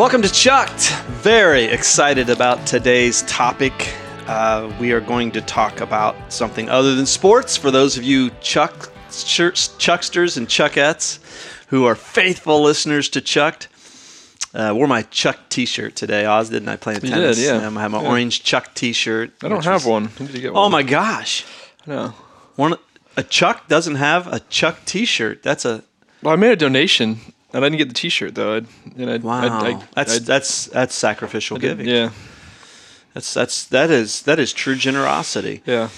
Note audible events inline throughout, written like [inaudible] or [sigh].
Welcome to Chucked. Very excited about today's topic. Uh, we are going to talk about something other than sports for those of you Chuck Chucksters and Chuckettes who are faithful listeners to Chucked. Uh, wore my Chuck T-shirt today. Oz didn't I play You tennis? did, yeah. Um, I have my Yeah. orange Chuck T-shirt. I don't have was- one. Did you get one? Oh my gosh! No. One a Chuck doesn't have a Chuck T-shirt. That's a Well, I made a donation, and I didn't get the T-shirt though. I'd, and I'd, wow. I'd, I, that's I'd- that's that's sacrificial giving. Yeah, That's that's that is that is true generosity. yeah.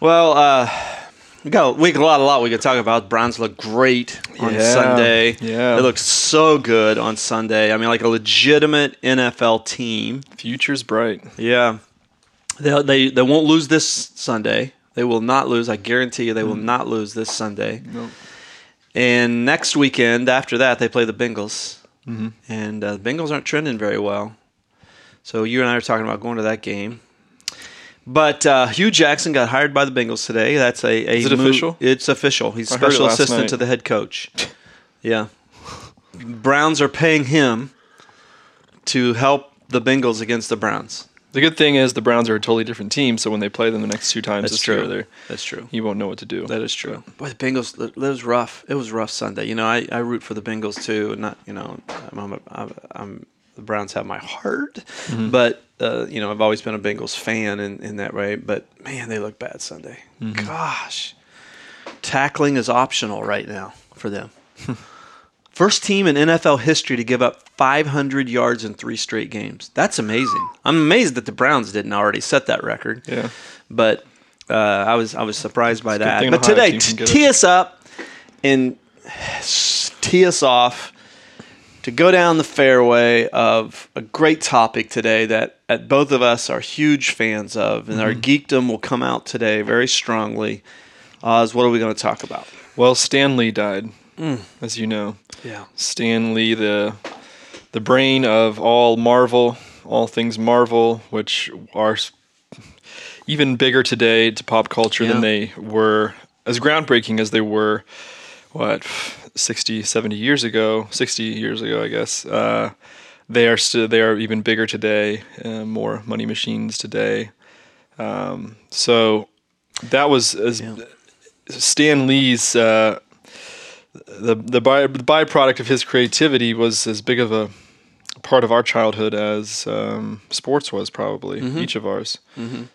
Well, uh, we got we got a lot, a lot we could talk about. Browns look great on Yeah, Sunday. yeah. they look so good on Sunday. I mean, like a legitimate NFL team. Future's bright. Yeah, they they they won't lose this Sunday. They will not lose. I guarantee you, they will not lose this Sunday. No. And next weekend after that, they play the Bengals, Mm-hmm. and uh, the Bengals aren't trending very well. So you and I are talking about going to that game. But uh, Hue Jackson got hired by the Bengals today. That's a, a Is it move- official? It's official. He's I special assistant night. to the head coach. [laughs] Yeah, Browns are paying him to help the Bengals against the Browns. The good thing is the Browns are a totally different team, so when they play them the next two times That's this true. year, That's true. he won't know what to do. That is true. Boy, the Bengals. It was rough. It was rough Sunday. You know, I, I root for the Bengals too. Not you know, I'm, I'm, I'm, I'm the Browns have my heart, but uh, you know, I've always been a Bengals fan in, in that way. But man, they look bad Sunday. Gosh, tackling is optional right now for them. [laughs] First team in NFL history to give up 500 yards in three straight games. That's amazing. I'm amazed that the Browns didn't already set that record Yeah. but uh, I was I was surprised by It's that. But today, t- tee us up and tee us off to go down the fairway of a great topic today that, that both of us are huge fans of, and Mm-hmm. our geekdom will come out today very strongly. Oz, what are we going to talk about? Well, Stan Lee died, Mm. as you know. Yeah. Stan Lee, the the brain of all Marvel, all things Marvel, which are even bigger today to pop culture Yeah. than they were, as groundbreaking as they were, what, 60, 70 years ago, 60 years ago, I guess. Uh, they are still they are even bigger today, uh, more money machines today. Um, so that was as Yeah. Stan Lee's uh, the the, by, the byproduct of his creativity was as big of a part of our childhood as um, sports was probably Mm-hmm. each of ours.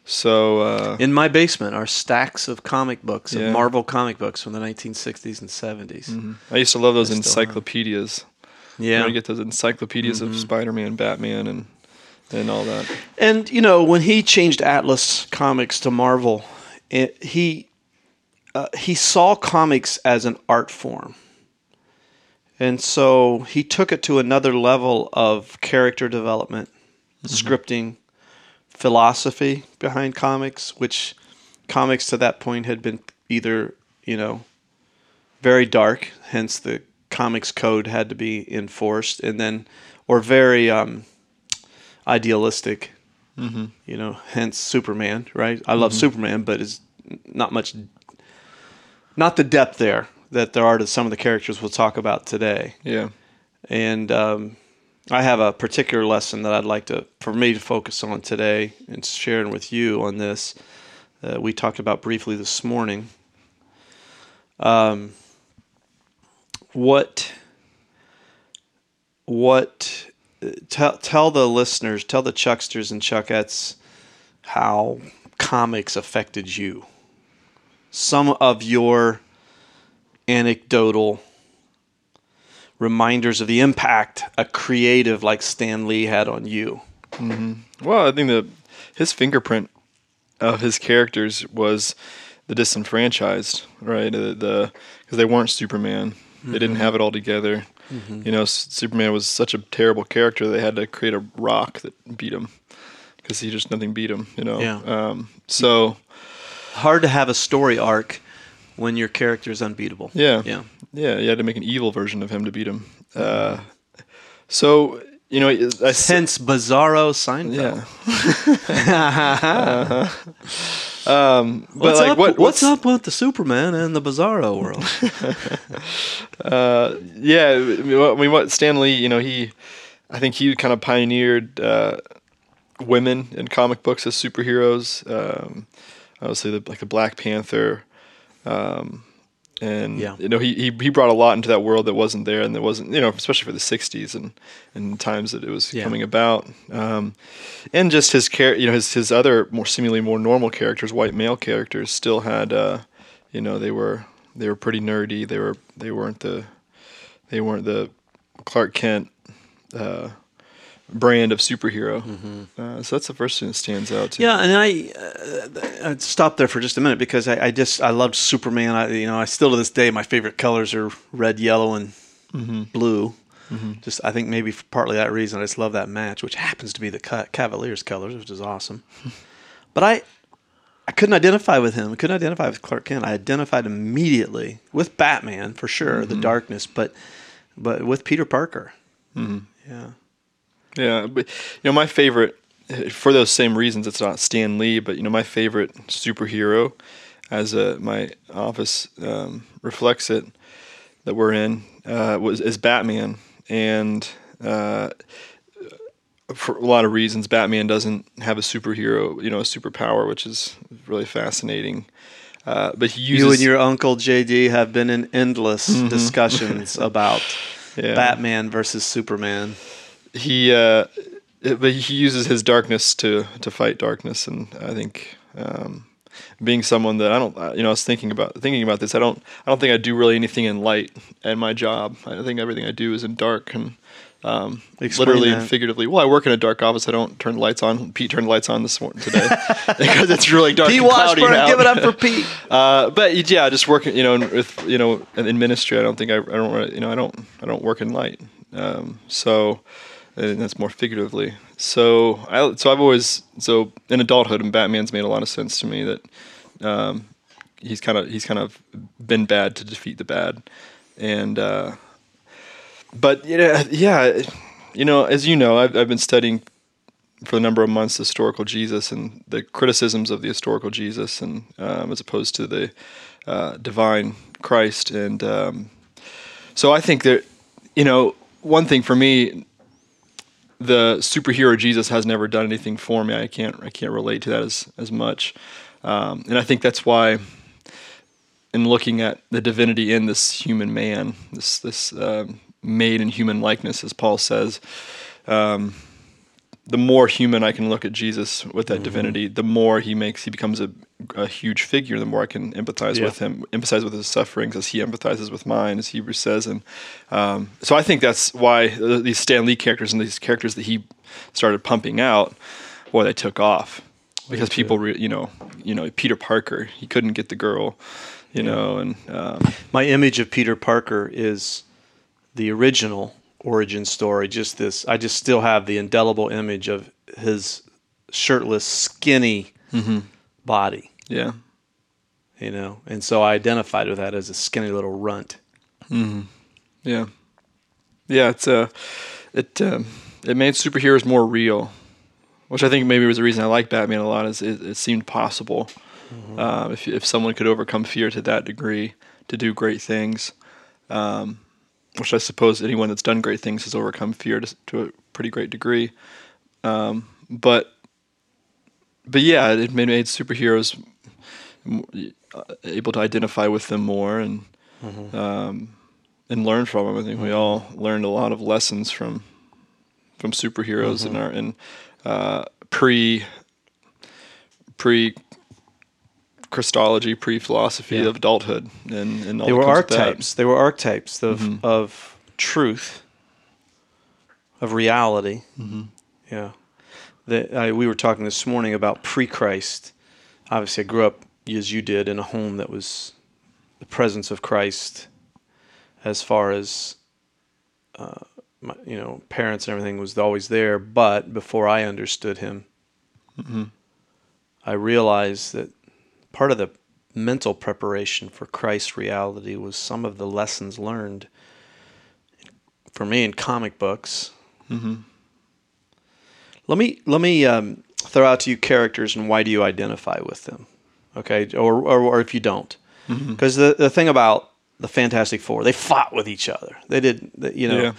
So uh, In my basement are stacks of comic books, of Marvel comic books from the 1960s and 70s. I used to love those I encyclopedias. You Yeah. know, you get those encyclopedias of Spider-Man, Batman, and and all that. And you know, when he changed Atlas Comics to Marvel, it, he uh, he saw comics as an art form, and so he took it to another level of character development, scripting, philosophy behind comics, which comics to that point had been either you know very dark, hence the comics code had to be enforced, and then or very um, idealistic. You know, hence Superman, right? I love Superman, but it's not much, not the depth there that there are to some of the characters we'll talk about today. Yeah. And um, I have a particular lesson that I'd like to, for me to focus on today and sharing with you on this. Uh, we talked about briefly this morning. Um, what, what, uh, tell tell the listeners, tell the Chucksters and Chuckettes how comics affected you. Some of your anecdotal reminders of the impact a creative like Stan Lee had on you. Mm-hmm. Well, I think that his fingerprint of his characters was the disenfranchised, right? The because they weren't Superman, they didn't mm-hmm. have it all together. Mm-hmm. You know, S- Superman was such a terrible character. They had to create a rock that beat him because he just nothing beat him. You know. Yeah. Um, so Hard to have a story arc when your character is unbeatable. yeah, Yeah. yeah. You had to make an evil version of him to beat him. Uh, so you know, I s- Hence Bizarro Seinfeld. yeah. [laughs] um, but What's like, up? what, what's, up with the Superman and the Bizarro world? [laughs] Uh, yeah, I mean, what- I mean, what Stan Lee, you know, he I think he kind of pioneered uh, women in comic books as superheroes. Um, obviously, the, like the Black Panther, um, and Yeah. you know he, he he brought a lot into that world that wasn't there, and that wasn't you know especially for the '60s and and times that it was Yeah. coming about, um, and just his char- you know his his other more seemingly more normal characters, white male characters, still had uh, you know they were they were pretty nerdy. They were they weren't the they weren't the Clark Kent uh, brand of superhero. Mm-hmm. Uh, so that's the first thing that stands out. To Yeah, and I uh, I'd stop there for just a minute because I, I just I loved Superman. I you know I still to this day my favorite colors are red, yellow, and mm-hmm. blue. Mm-hmm. Just I think maybe for partly that reason I just love that match, which happens to be the Cavaliers colors, which is awesome. [laughs] but I I couldn't identify with him. I couldn't identify with Clark Kent. I identified immediately with Batman for sure, the darkness, but but with Peter Parker. Yeah. Yeah, but you know, my favorite for those same reasons. It's not Stan Lee, but you know, my favorite superhero, as uh my office um, reflects it, that we're in, uh, was is Batman, and uh, for a lot of reasons, Batman doesn't have a superhero, you know, a superpower, which is really fascinating. Uh, but he uses You and your uncle JD have been in endless discussions [laughs] about Yeah. Batman versus Superman. He uh but he uses his darkness to to fight darkness and i think um being someone that i don't you know i was thinking about thinking about this i don't i don't think i do really anything in light in my job i think everything i do is in dark and um, literally that. and figuratively. Well, I work in a dark office. I don't turn the lights on. Pete turned the lights on this morning today [laughs] because it's really dark. Pete Washburn, out. give it up for Pete. [laughs] Uh, but yeah, just working, you know, with you know, in ministry, I don't think I, I don't, you know, I don't, I don't work in light. Um, so, and that's more figuratively. So I, so I've always, so in adulthood, and Batman's made a lot of sense to me that um, he's kind of, he's kind of been bad to defeat the bad, and uh, but know, yeah, you know, as you know, I've, I've been studying for a number of months historical Jesus and the criticisms of the historical Jesus, and um, as opposed to the uh, divine Christ. And um, so I think that you know one thing for me, the superhero Jesus has never done anything for me. I can't I can't relate to that as as much, um, and I think that's why. In looking at the divinity in this human man, this this um, made in human likeness, as Paul says, the more human I can look at Jesus with that divinity, the more he makes he becomes a, a huge figure. The more I can empathize Yeah. with him, empathize with his sufferings as he empathizes with mine, as Hebrews says. And um, so I think that's why these Stan Lee characters and these characters that he started pumping out, boy, they took off because people, re- you know, you know, Peter Parker, he couldn't get the girl, you know, and um, My image of Peter Parker is the original origin story. Just this, I just still have the indelible image of his shirtless, skinny body. yeah, You know, and so I identified with that as a skinny little runt. Yeah, yeah. It's uh, it um, it made superheroes more real, which I think maybe was the reason I like Batman a lot. Is it, it seemed possible um, if if someone could overcome fear to that degree to do great things, um, which I suppose anyone that's done great things has overcome fear to, to a pretty great degree. Um, but but yeah, it made, made superheroes uh, able to identify with them more and um, and learn from them. I think we all learned a lot of lessons from from superheroes in our in uh, pre pre Christology, pre philosophy Yeah. of adulthood, and, and all They that were that. archetypes. They were archetypes of mm-hmm. of truth, of reality. Mm-hmm. Yeah. The, I, we were talking this morning about pre-Christ. Obviously, I grew up as you did in a home that was the presence of Christ, as far as uh, my, you know, parents and everything was always there. But before I understood Him, mm-hmm. I realized that part of the mental preparation for Christ's reality was some of the lessons learned for me in comic books. Let me let me um, throw out to you characters and why do you identify with them? Okay, or or, or if you don't, because the the thing about the Fantastic Four, they fought with each other. They did, you know, Yeah.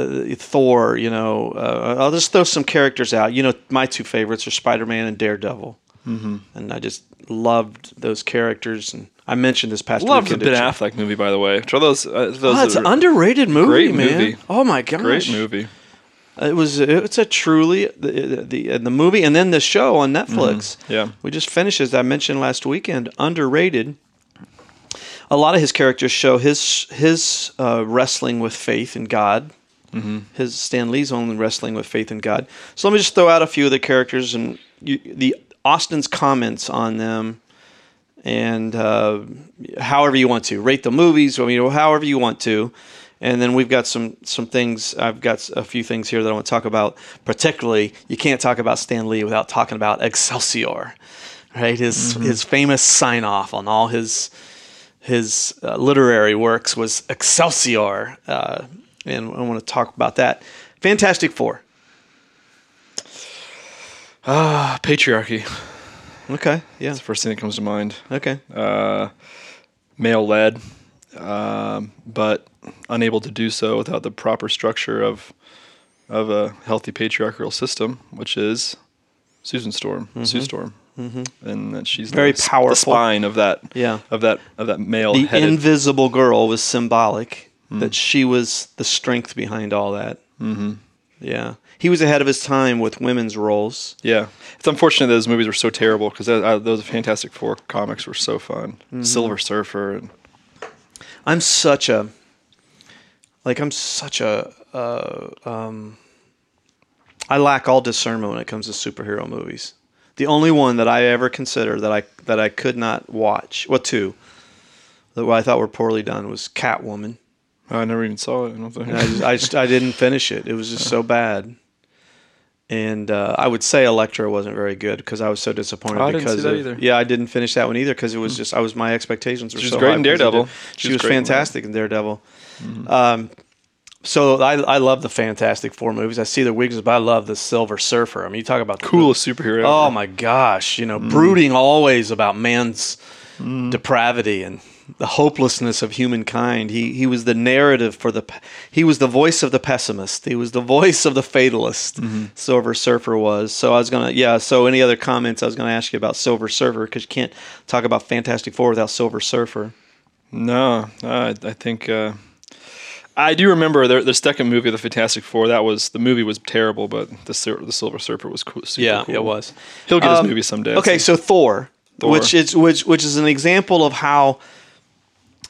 uh, Thor. You know, uh, I'll just throw some characters out. You know, my two favorites are Spider Man and Daredevil, mm-hmm. and I just loved those characters. And I mentioned this past Loved the. Ben Affleck movie, by the way. Try those. Uh, those Oh, it's an underrated movie, great man. movie. Oh my gosh, great movie. It was. It's a truly the the, the movie, and then the show on Netflix. Yeah. we just finished as I mentioned last weekend. Underrated. A lot of his characters show his his uh, wrestling with faith in God. Mm-hmm. His Stan Lee's only wrestling with faith in God. So let me just throw out a few of the characters and you, the Austin's comments on them, and uh, however you want to rate the movies. I mean, however you want to. And then we've got some some things. I've got a few things here that I want to talk about. Particularly, you can't talk about Stan Lee without talking about Excelsior, right? His his famous sign off on all his his uh, literary works was Excelsior, uh, and I want to talk about that. Fantastic Four. Ah, patriarchy. Okay, yeah, That's the first thing that comes to mind. okay, Uh, male led, um, but unable to do so without the proper structure of of a healthy patriarchal system, which is Susan Storm, Sue Storm, mm-hmm. and that she's Very the, powerful. the spine of that Yeah. of that of that male the invisible girl was symbolic that she was the strength behind all that. Mm-hmm. Yeah, he was ahead of his time with women's roles. yeah, it's unfortunate those movies were so terrible because uh, those Fantastic Four comics were so fun. Silver Surfer and I'm such a like I'm such a uh, um, I lack all discernment when it comes to superhero movies. The only one that I ever consider that I that I could not watch, well, two that I thought were poorly done was Catwoman. I never even saw it. I don't think. I just, I just I didn't finish it. It was just [laughs] so bad. And uh, I would say Elektra wasn't very good because I was so disappointed. Oh, I didn't because see that of- either. Yeah, I didn't finish that one either because it was just I was my expectations were She was so great high in Daredevil. She She, was was, great in that. fantastic in Daredevil. Um, so I I love the Fantastic Four movies. I see the weakness, but I love the Silver Surfer. I mean, you talk about the Coolest superhero. Oh ever. my gosh, you know, Mm. brooding always about man's depravity and the hopelessness of humankind. He he was the narrative for the he was the voice of the pessimist. He was the [laughs] voice of the fatalist. Mm-hmm. Silver Surfer was. So I was gonna yeah. So any other comments? I was gonna ask you about Silver Surfer because you can't talk about Fantastic Four without Silver Surfer. No, I, I think uh, I do remember the, the second movie of the Fantastic Four. That was the movie was terrible, but the the Silver Surfer was cool. Super cool. It was. He'll get Um, his movie someday. Okay, so Thor, Thor. which is which which is an example of how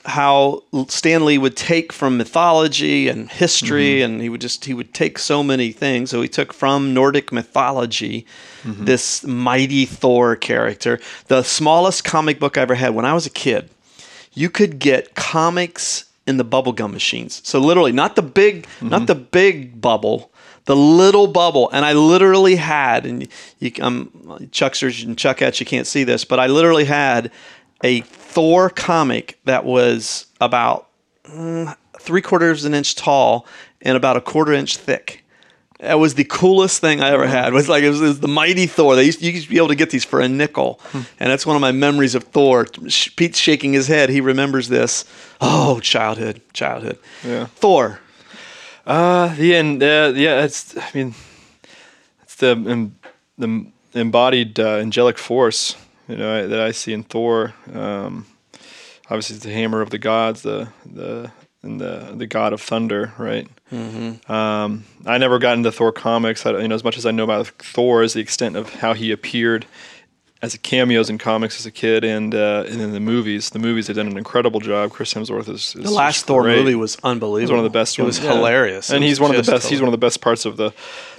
how Stan Lee would take from mythology and history, and he would just he would take so many things. So he took from Nordic mythology this mighty Thor character, the smallest comic book I ever had when I was a kid. You could get comics in the bubblegum machines. So literally, not the big, not the big bubble, the little bubble. And I literally had, and you, um, Chucksters and Chuckettes, you can't see this, but I literally had a Thor comic that was about mm, three quarters of an inch tall and about a quarter inch thick. That was the coolest thing I ever had. It was like it was, it was the mighty Thor. They used, you used to be able to get these for a nickel, and that's one of my memories of Thor. Sh- Pete's shaking his head. He remembers this. Oh, childhood, childhood. Yeah. Thor. Uh, the end. Uh, yeah, it's. I mean, it's the em, the embodied uh, angelic force. You know that I see in Thor. Um, obviously, it's the hammer of the gods, the the and the the god of thunder, right? Mm-hmm. Um, I never got into Thor comics. I, you know, as much as I know about Thor, is the extent of how he appeared as a cameos in comics as a kid and uh, and in the movies. The movies have done an incredible job. Chris Hemsworth is, is The last Thor great. movie was unbelievable. He's one of the best. It ones. was yeah. hilarious. and It he's one of the just best. He's one of the best parts of the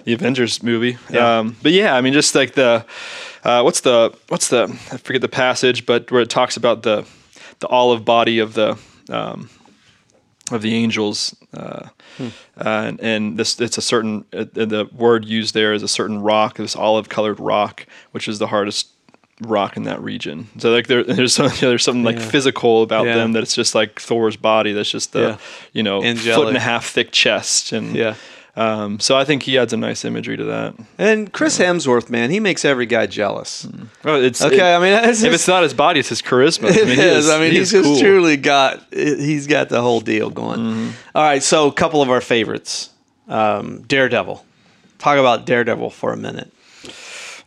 the Avengers movie. Um, but yeah, I mean, just like the uh, what's the what's the I forget the passage, but where it talks about the the olive body of the um, of the angels. Uh, Hmm. and, and this it's a certain uh, the word used there is a certain rock, this olive colored rock, which is the hardest rock in that region. So like there, [laughs] there's some, there's something like Yeah. physical about Yeah. them that it's just like Thor's body. That's just the Yeah. you know foot and a half thick chest and Yeah. Um, so I think he adds a nice imagery to that. And Chris Hemsworth, man, he makes every guy jealous. Well, it's Okay, it- I mean, it's if just- it's not his body, it's his charisma. I [laughs] mean, he is. I mean, he he's is just cool. truly got. He's got the whole deal going. Mm-hmm. All right, so a couple of our favorites. Um, Daredevil. Talk about Daredevil for a minute.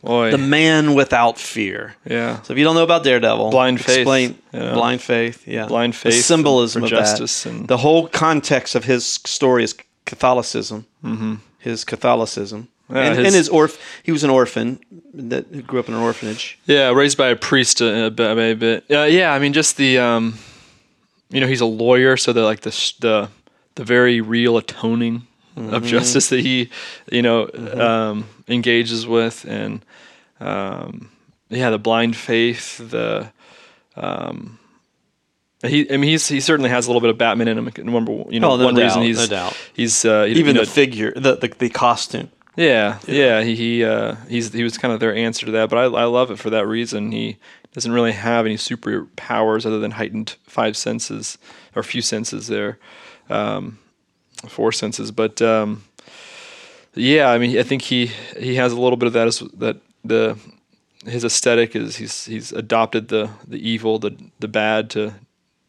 Boy, The man without fear. yeah. So if you don't know about Daredevil, Blind faith, explain yeah. blind faith. Yeah, Blind The faith symbolism for of justice that. and- the whole context of his story is Catholicism. Mm-hmm. His Catholicism. And, his- and his orph. He was an orphan that grew up in an orphanage. Yeah, raised by a priest a, a bit. A bit. Uh, yeah, I mean, just the, um, you know, he's a lawyer, so the like the the the very real atoning Mm-hmm. of justice that he, you know, um, engages with, and um, yeah, the blind faith, the. Um, he, I mean, he's he certainly has a little bit of Batman in him. Number, you know, Oh, no one reason doubt, he's no doubt. he's uh, he- Even you the figure, the, the the costume. yeah, yeah. He he uh, he's he was kind of their answer to that, but I I love it for that reason. He doesn't really have any superpowers other than heightened five senses or a few senses there, um, four senses. But um, yeah, I mean, I think he he has a little bit of that as that the his aesthetic is he's he's adopted the the evil the the bad to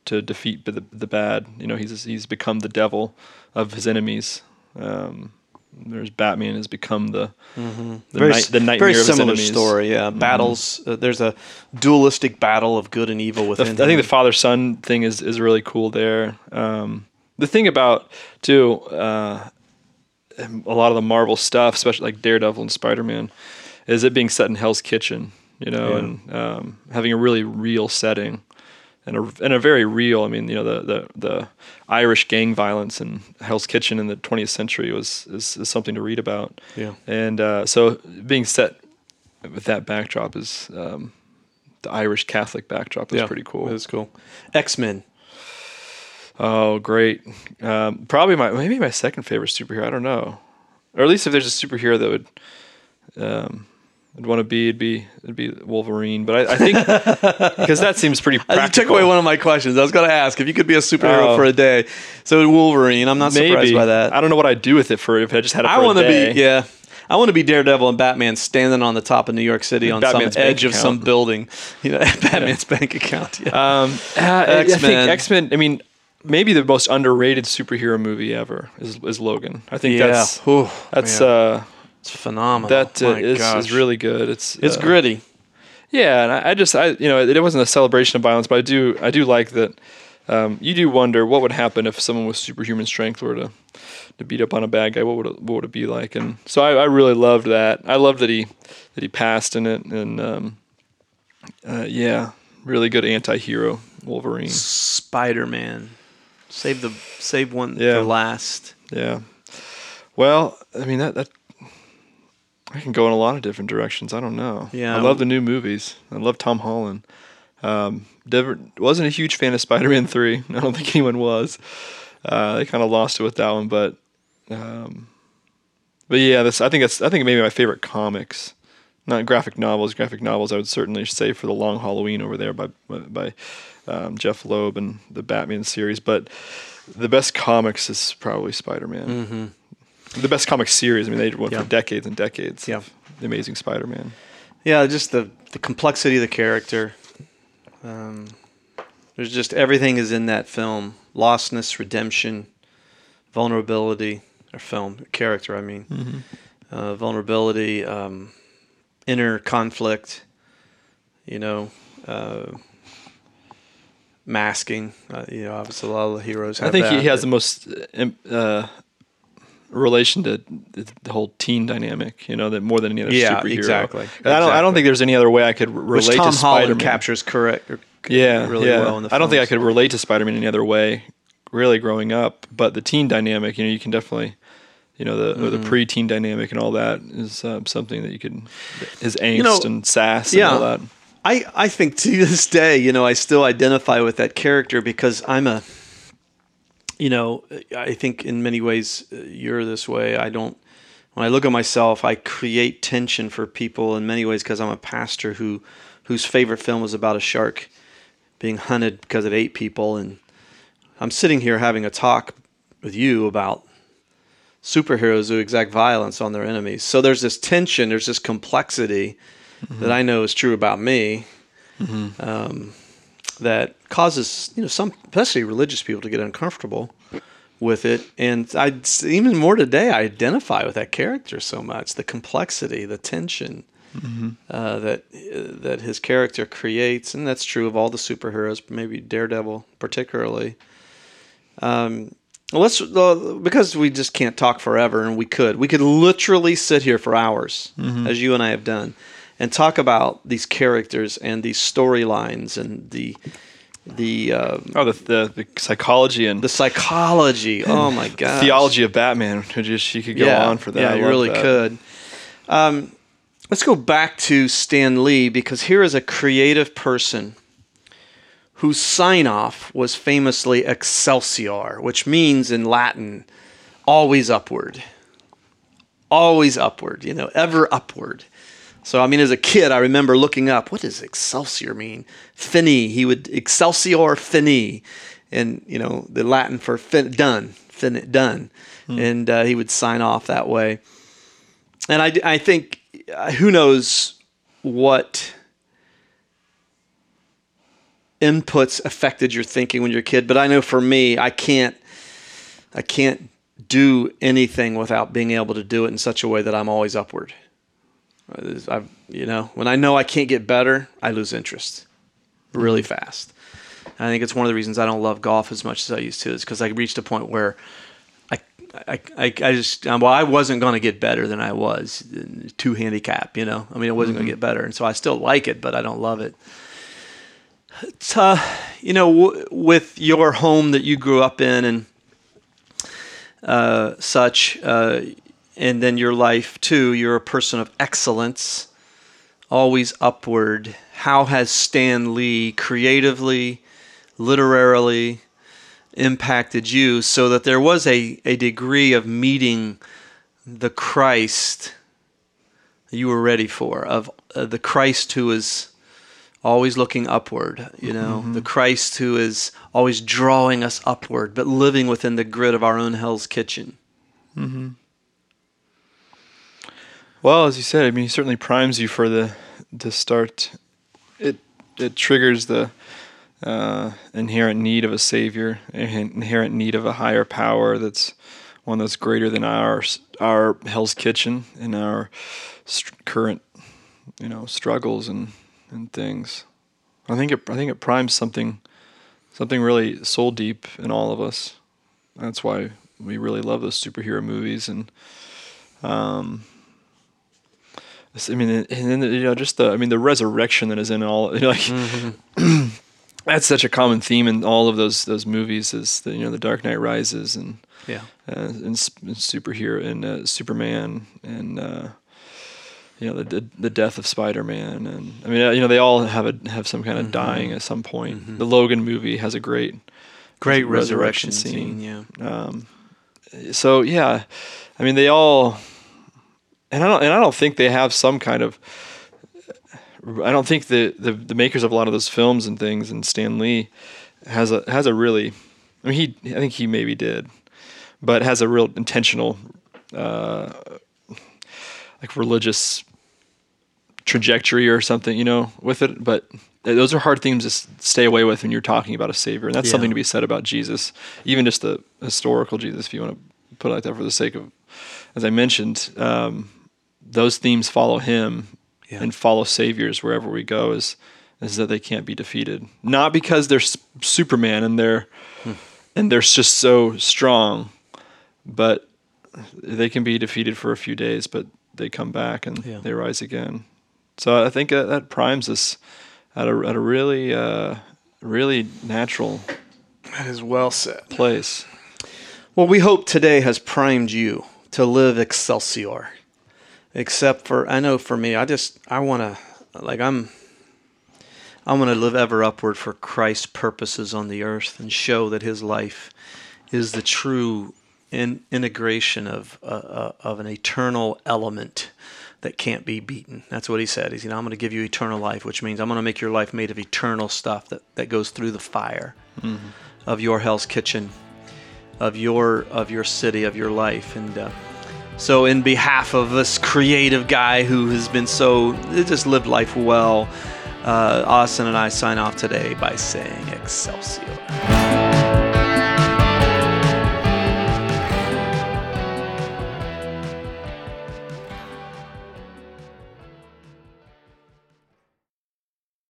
to defeat the the bad. You know, he's he's become the devil of his enemies. Um, there's Batman has become the the, Mm-hmm. Very, night, the nightmare very of his similar enemies. Mm-hmm. story. Yeah, battles. Uh, there's a dualistic battle of good and evil The- within. I think the father son thing is is really cool there. Um, the thing about too, uh, a lot of the Marvel stuff, especially like Daredevil and Spider Man, is it being set in Hell's Kitchen, you know, Yeah. and um, having a really real setting. And a, and a very real, I mean, you know, the, the, the Irish gang violence in Hell's Kitchen in the 20th century was is, is something to read about. Yeah. And uh, so being set with that backdrop is um, the Irish Catholic backdrop is yeah, pretty cool. It's cool. X Men. Oh, great! Um, probably my maybe my second favorite superhero. I don't know, or at least if there's a superhero that would um, I'd want to be, it'd be it'd be Wolverine. But I, I think [laughs] because that seems pretty. You took away one of my questions. I was going to ask if you could be a superhero Oh. for a day. So Wolverine. I'm not surprised by that. I don't know what I'd do with it for if I just had it. I want to be yeah. I want to be Daredevil and Batman standing on the top of New York City on Batman's some edge of some building. [laughs] You know, Batman's bank account. Yeah. Um, uh, think X-Men. X Men. I mean, maybe the most underrated superhero movie ever is, is Logan. I think yeah. that's Whew, that's man. uh, it's phenomenal. that uh, is, is really good. It's it's uh, gritty. Yeah, and I, I just I you know it, it wasn't a celebration of violence, but I do I do like that. Um, you do wonder what would happen if someone with superhuman strength were to to beat up on a bad guy. What would it, what would it be like? And so I, I really loved that. I loved that he that he passed in it, and um, uh, yeah, really good anti-hero Wolverine. Spider Man. Save the save one Yeah. for last. Yeah. Well, I mean that that I can go in a lot of different directions. I don't know. Yeah. I love the new movies. I love Tom Holland. Um, wasn't a huge fan of Spider-Man three. [laughs] I don't think anyone was. Uh, they kind of lost it with that one, but um, but yeah, this I think that's I think maybe my favorite comics. Not graphic novels. Graphic novels, I would certainly say for the Long Halloween over there by by um, Jeph Loeb and the Batman series. But the best comics is probably Spider-Man. Mm-hmm. The best comic series. I mean, they went Yeah. for decades and decades. Yeah. the Amazing Spider-Man. Yeah, just the the complexity of the character. Um, there's just everything is in that film: lostness, redemption, vulnerability, or film character. I mean, uh, vulnerability, um, inner conflict. You know, uh, masking. Uh, you know, obviously a lot of the heroes. Have I think that, he has the most uh, uh, relation to the the whole teen dynamic. You know, that more than any other Yeah, superhero. exactly, And I don't. I don't think there's any other way I could relate which Tom to Holland Spider-Man. captures correct. or- yeah, really yeah. well in the I don't think I could relate to Spider-Man any other way, really growing up. But the teen dynamic, you know, you can definitely, you know, the Mm-hmm. the pre-teen dynamic and all that is um, something that you can, is angst know, and sass yeah. and all that. I, I think to this day, you know, I still identify with that character because I'm a, you know, I think in many ways uh, you're this way. I don't, when I look at myself, I create tension for people in many ways because I'm a pastor who, whose favorite film was about a shark being hunted because it ate people. And I'm sitting here having a talk with you about superheroes who exact violence on their enemies. So there's this tension, there's this complexity that I know is true about me. Um, that causes you know some, especially religious people, to get uncomfortable with it, and I even more today. I identify with that character so much, the complexity, the tension uh, that that his character creates, and that's true of all the superheroes, maybe Daredevil particularly. Um, let's uh, because we just can't talk forever, and we could. We could literally sit here for hours, as you and I have done, and talk about these characters and these storylines and the the um, Oh, the, the the psychology and the psychology. [laughs] Oh my god, theology of Batman. Just you could go on for that. Yeah, I you really that. could. Um, let's go back to Stan Lee because here is a creative person whose sign off was famously Excelsior, which means in Latin, always upward. Always upward, you know, ever upward. So, I mean, as a kid, I remember looking up, what does Excelsior mean? Fini, he would, Excelsior Fini. And, you know, the Latin for fin, done, fin, done. And uh, he would sign off that way. And I, I think, uh, who knows what inputs affected your thinking when you're a kid, but I know for me, I can't, I can't do anything without being able to do it in such a way that I'm always upward. I, you know, when I know I can't get better, I lose interest really fast. And I think it's one of the reasons I don't love golf as much as I used to, is because I reached a point where I, I, I, I just, um, well, I wasn't going to get better than I was two handicap, you know, I mean, I wasn't going to get better. And so I still like it, but I don't love it. It's, uh, you know, w- with your home that you grew up in and uh, such, uh, and then your life too, you're a person of excellence, always upward. How has Stan Lee creatively, literarily impacted you so that there was a, a degree of meeting the Christ you were ready for, of uh, the Christ who is always looking upward, you know, the Christ who is always drawing us upward, but living within the grid of our own hell's kitchen. Well, as you said, I mean, he certainly primes you for the to start. It it triggers the uh, inherent need of a savior, in- inherent need of a higher power that's one that's greater than our our Hell's Kitchen and our st- current, you know, struggles and and things. I think it I think it primes something something really soul deep in all of us. That's why we really love those superhero movies and um, I mean, and then you know, just the I mean, the resurrection that is in all you [laughs] know, like that's such a common theme in all of those those movies is the you know the Dark Knight Rises and Yeah. uh, and, and superhero and uh, Superman and uh, you know the, the the death of Spider Man and I mean uh, you know they all have a have some kind of dying at some point. The Logan movie has a great Great resurrection resurrection, scene. scene, yeah. so yeah, I mean they all, and I don't and I don't think they have some kind of. I don't think the, the the makers of a lot of those films and things and Stan Lee has a has a really, I mean he I think he maybe did, but has a real intentional, uh, like religious trajectory or something you know with it, but. Those are hard things to stay away with when you're talking about a savior, and that's Yeah. something to be said about Jesus, even just the historical Jesus, if you want to put it like that for the sake of, as I mentioned, um, those themes follow him Yeah. and follow saviors wherever we go. Is is that they can't be defeated, not because they're s- Superman and they're Hmm. and they're just so strong, but they can be defeated for a few days, but they come back and Yeah. they rise again. So I think that, that primes us at a at a really uh, really natural That is well said. place. Well, we hope today has primed you to live Excelsior. Except for, I know for me, I just, I want to, like, I'm, I want to live ever upward for Christ's purposes on the earth and show that his life is the true in, integration of, uh, uh, of an eternal element that can't be beaten. That's what he said. He's, you know, I'm going to give you eternal life, which means I'm going to make your life made of eternal stuff that, that goes through the fire of your hell's kitchen of your of your city of your life and uh, so in behalf of this creative guy who has been so just lived life well uh, austin and i sign off today by saying excelsior